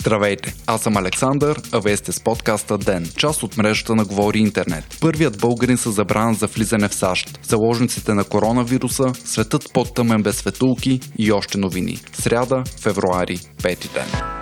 Здравейте, аз съм Александър, а вие сте с подкаста ДЕН, част от мрежата на Говори Интернет. Първият българин с забрана за влизане в САЩ, заложниците на коронавируса, светът по-тъмен без светулки и още новини. Сряда, февруари, пети ден.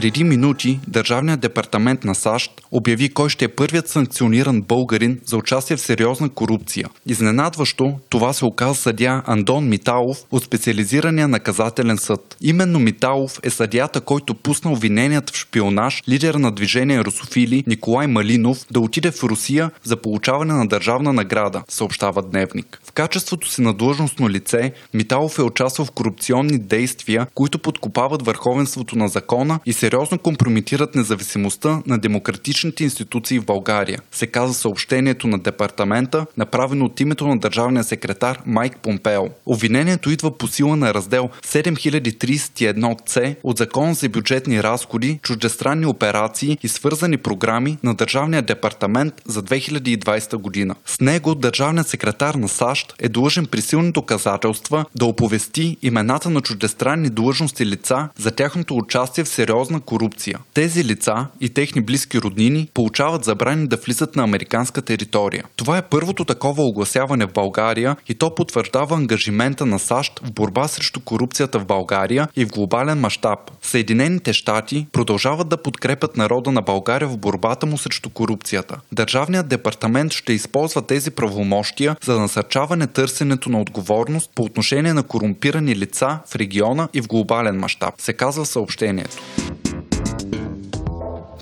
Преди минути Държавният департамент на САЩ обяви кой ще е първият санкциониран българин за участие в сериозна корупция. Изненадващо това се оказа съдя Андон Миталов от специализирания наказателен съд. Именно Миталов е съдята, който пусна обвиненият в шпионаж лидер на движение Русофили Николай Малинов да отиде в Русия за получаване на държавна награда, съобщава Дневник. В качеството си на длъжностно лице Миталов е участвал в корупционни действия, които подкопават върховенството на закона и сериозно компрометират независимостта на демократичните институции в България, се каза съобщението на департамента, направено от името на държавния секретар Майк Помпео. Обвинението идва по сила на раздел 7031C от Закон за бюджетни разходи, чуждестранни операции и свързани програми на Държавния департамент за 2020 година. С него държавният секретар на САЩ е длъжен при силни доказателства да оповести имената на чуждестранни длъжности лица за тяхното участие в сериозна сериозна корупция. Тези лица и техни близки роднини получават забрани да влизат на американска територия. Това е първото такова огласяване в България и то потвърждава ангажимента на САЩ в борба срещу корупцията в България и в глобален мащаб. Съединените щати продължават да подкрепят народа на България в борбата му срещу корупцията. Държавният департамент ще използва тези правомощия за насърчаване търсенето на отговорност по отношение на корумпирани лица в региона и в глобален мащаб, се казва съобщението.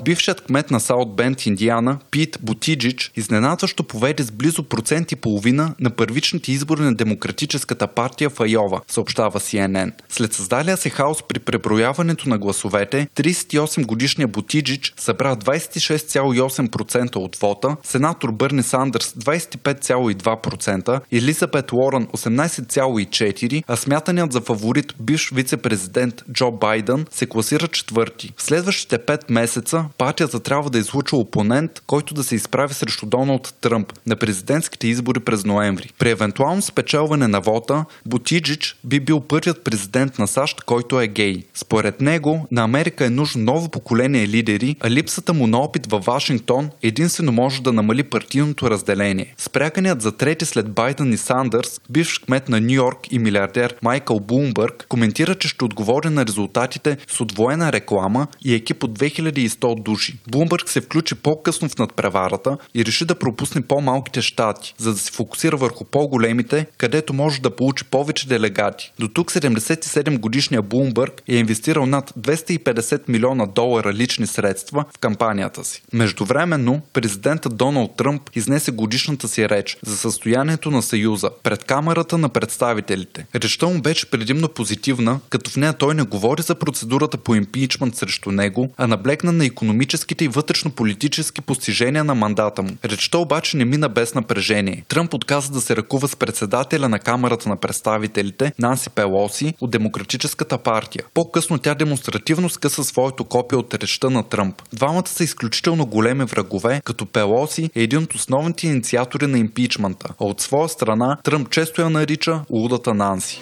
Бившият кмет на Саут Бенд, Индиана, Пит Бутиджич, изненадващо поведе с близо процент и половина на първичните избори на Демократическата партия в Айова, съобщава CNN. След създалия се хаос при преброяването на гласовете, 38 годишният Бутиджич събра 26,8% от вота, сенатор Бърни Сандърс 25,2%, Елизабет Уорън 18,4%, а смятаният за фаворит бивш вице-президент Джо Байден се класира четвърти. В следващите 5 месеца партията трябва да излуча опонент, който да се изправи срещу Доналд Тръмп на президентските избори през ноември. При евентуално спечелване на вота, Бутиджич би бил първият президент на САЩ, който е гей. Според него, на Америка е нужно ново поколение лидери, а липсата му на опит във Вашингтон единствено може да намали партийното разделение. Спряканият за трети след Байден и Сандърс, бивш кмет на Нью Йорк и милиардер Майкъл Блумбърг, коментира, че ще отговори на резултатите с отвоена реклама и екип от 2100 души. Блумбърг се включи по-късно в надпреварата и реши да пропусне по-малките щати, за да се фокусира върху по-големите, където може да получи повече делегати. До тук 77 годишния Блумбърг е инвестирал над 250 милиона долара лични средства в кампанията си. Междувременно, президентът Доналд Тръмп изнесе годишната си реч за състоянието на Съюза пред камерата на представителите. Речта му беше предимно позитивна, като в нея той не говори за процедурата по импичмент срещу него, а наблегна на економическата економическите и вътрешно-политически постижения на мандата му. Речта обаче не мина без напрежение. Тръмп отказа да се ръкува с председателя на Камерата на представителите Нанси Пелоси от Демократическата партия. По-късно тя демонстративно скъса своето копие от речта на Тръмп. Двамата са изключително големи врагове, като Пелоси е един от основните инициатори на импичмента, а от своя страна Тръмп често я нарича лудата Нанси.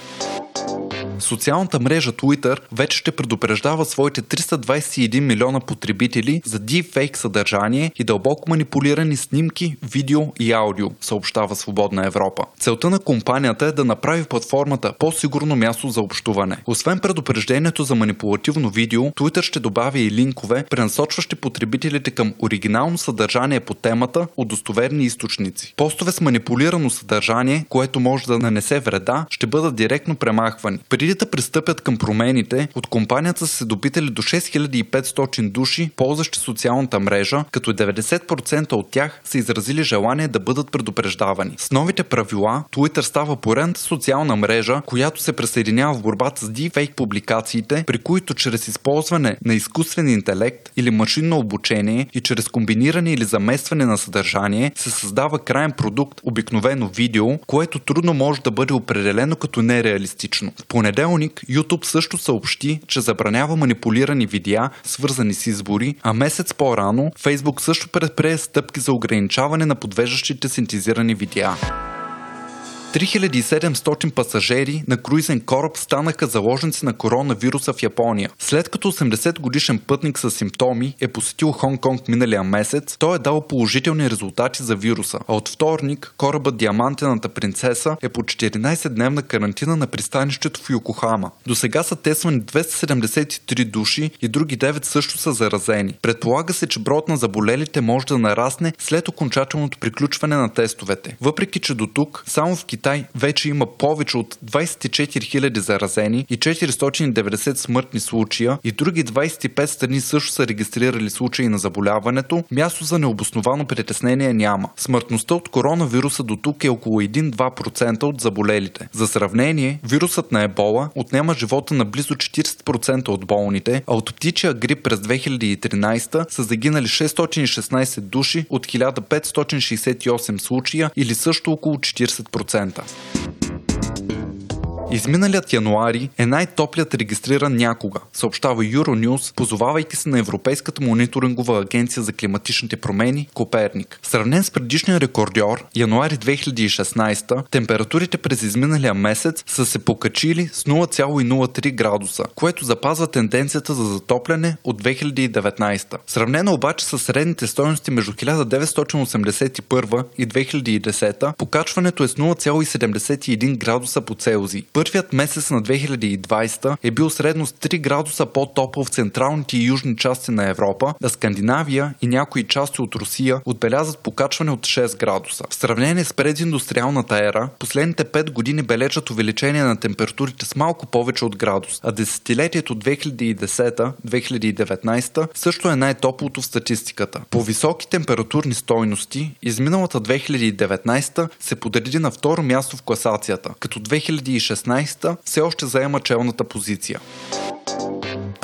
Социалната мрежа Twitter вече ще предупреждава своите 321 милиона потребители за deepfake съдържание и дълбоко манипулирани снимки, видео и аудио, съобщава Свободна Европа. Целта на компанията е да направи платформата по-сигурно място за общуване. Освен предупреждението за манипулативно видео, Twitter ще добави и линкове, пренасочващи потребителите към оригинално съдържание по темата от достоверни източници. Постове с манипулирано съдържание, което може да нанесе вреда, ще бъдат директно премахвани. Преди преди да пристъпят към промените, от компанията са се допитали до 6500 души, ползващи социалната мрежа, като 90% от тях са изразили желание да бъдат предупреждавани. С новите правила, Twitter става поредната социална мрежа, която се присъединява в борбата с deepfake публикациите, при които чрез използване на изкуствен интелект или машинно обучение и чрез комбиниране или заместване на съдържание се създава крайен продукт, обикновено видео, което трудно може да бъде определено като нереалистично. В понеделник YouTube също съобщи, че забранява манипулирани видеа, свързани с избори, а месец по-рано Facebook също предприе стъпки за ограничаване на подвеждащите синтезирани видеа. 3700 пасажери на круизен кораб станаха заложници на коронавируса в Япония. След като 80 годишен пътник с симптоми е посетил Хонг-Конг миналия месец, той е дал положителни резултати за вируса. А от вторник корабът Диамантената принцеса е по 14-дневна карантина на пристанището в Йокохама. До сега са тествани 273 души и други 9 също са заразени. Предполага се, че броят на заболелите може да нарасне след окончателното приключване на тестовете. Въпреки, че до тук само в вече има повече от 24 000 заразени и 490 смъртни случая и други 25 страни също са регистрирали случаи на заболяването, място за необосновано притеснение няма. Смъртността от коронавируса до тук е около 1-2% от заболелите. За сравнение, вирусът на ебола отнема живота на близо 40% от болните, а от птичия грип през 2013 са загинали 616 души от 1568 случая или също около 40%. ventas. Изминалият януари е най-топлият регистриран някога, съобщава Euronews, позовавайки се на Европейската мониторингова агенция за климатичните промени Коперник. Сравнен с предишния рекордьор, януари 2016, температурите през изминалия месец са се покачили с 0,03 градуса, което запазва тенденцията за затопляне от 2019. Сравнено обаче с средните стоености между 1981 и 2010, покачването е с 0,71 градуса по Целзий. Първият месец на 2020 е бил средно с 3 градуса по-топло в централните и южни части на Европа, а Скандинавия и някои части от Русия отбелязват покачване от 6 градуса. В сравнение с прединдустриалната ера, последните 5 години бележат увеличение на температурите с малко повече от градус, а десетилетието 2010-2019 също е най-топлото в статистиката. По високи температурни стойности, изминалата 2019 се подреди на второ място в класацията, като 2016 2016 все още заема челната позиция.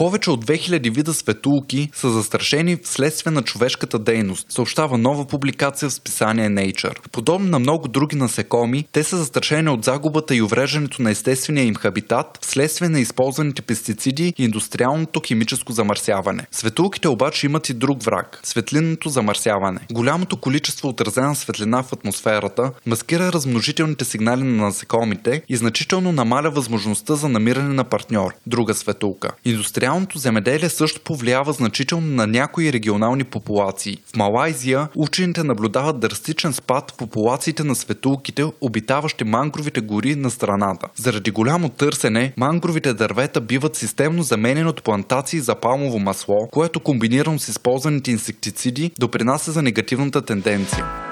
Повече от 2000 вида светулки са застрашени вследствие на човешката дейност, съобщава нова публикация в списание Nature. Подобно на много други насекоми, те са застрашени от загубата и увреждането на естествения им хабитат вследствие на използваните пестициди и индустриалното химическо замърсяване. Светулките обаче имат и друг враг – светлинното замърсяване. Голямото количество отразена светлина в атмосферата маскира размножителните сигнали на насекомите и значително намаля възможността за намиране на партньор – друга светулка. Индустриал Индустриалното земеделие също повлиява значително на някои регионални популации. В Малайзия учените наблюдават драстичен спад в популациите на светулките, обитаващи мангровите гори на страната. Заради голямо търсене, мангровите дървета биват системно заменени от плантации за палмово масло, което комбинирано с използваните инсектициди допринася за негативната тенденция.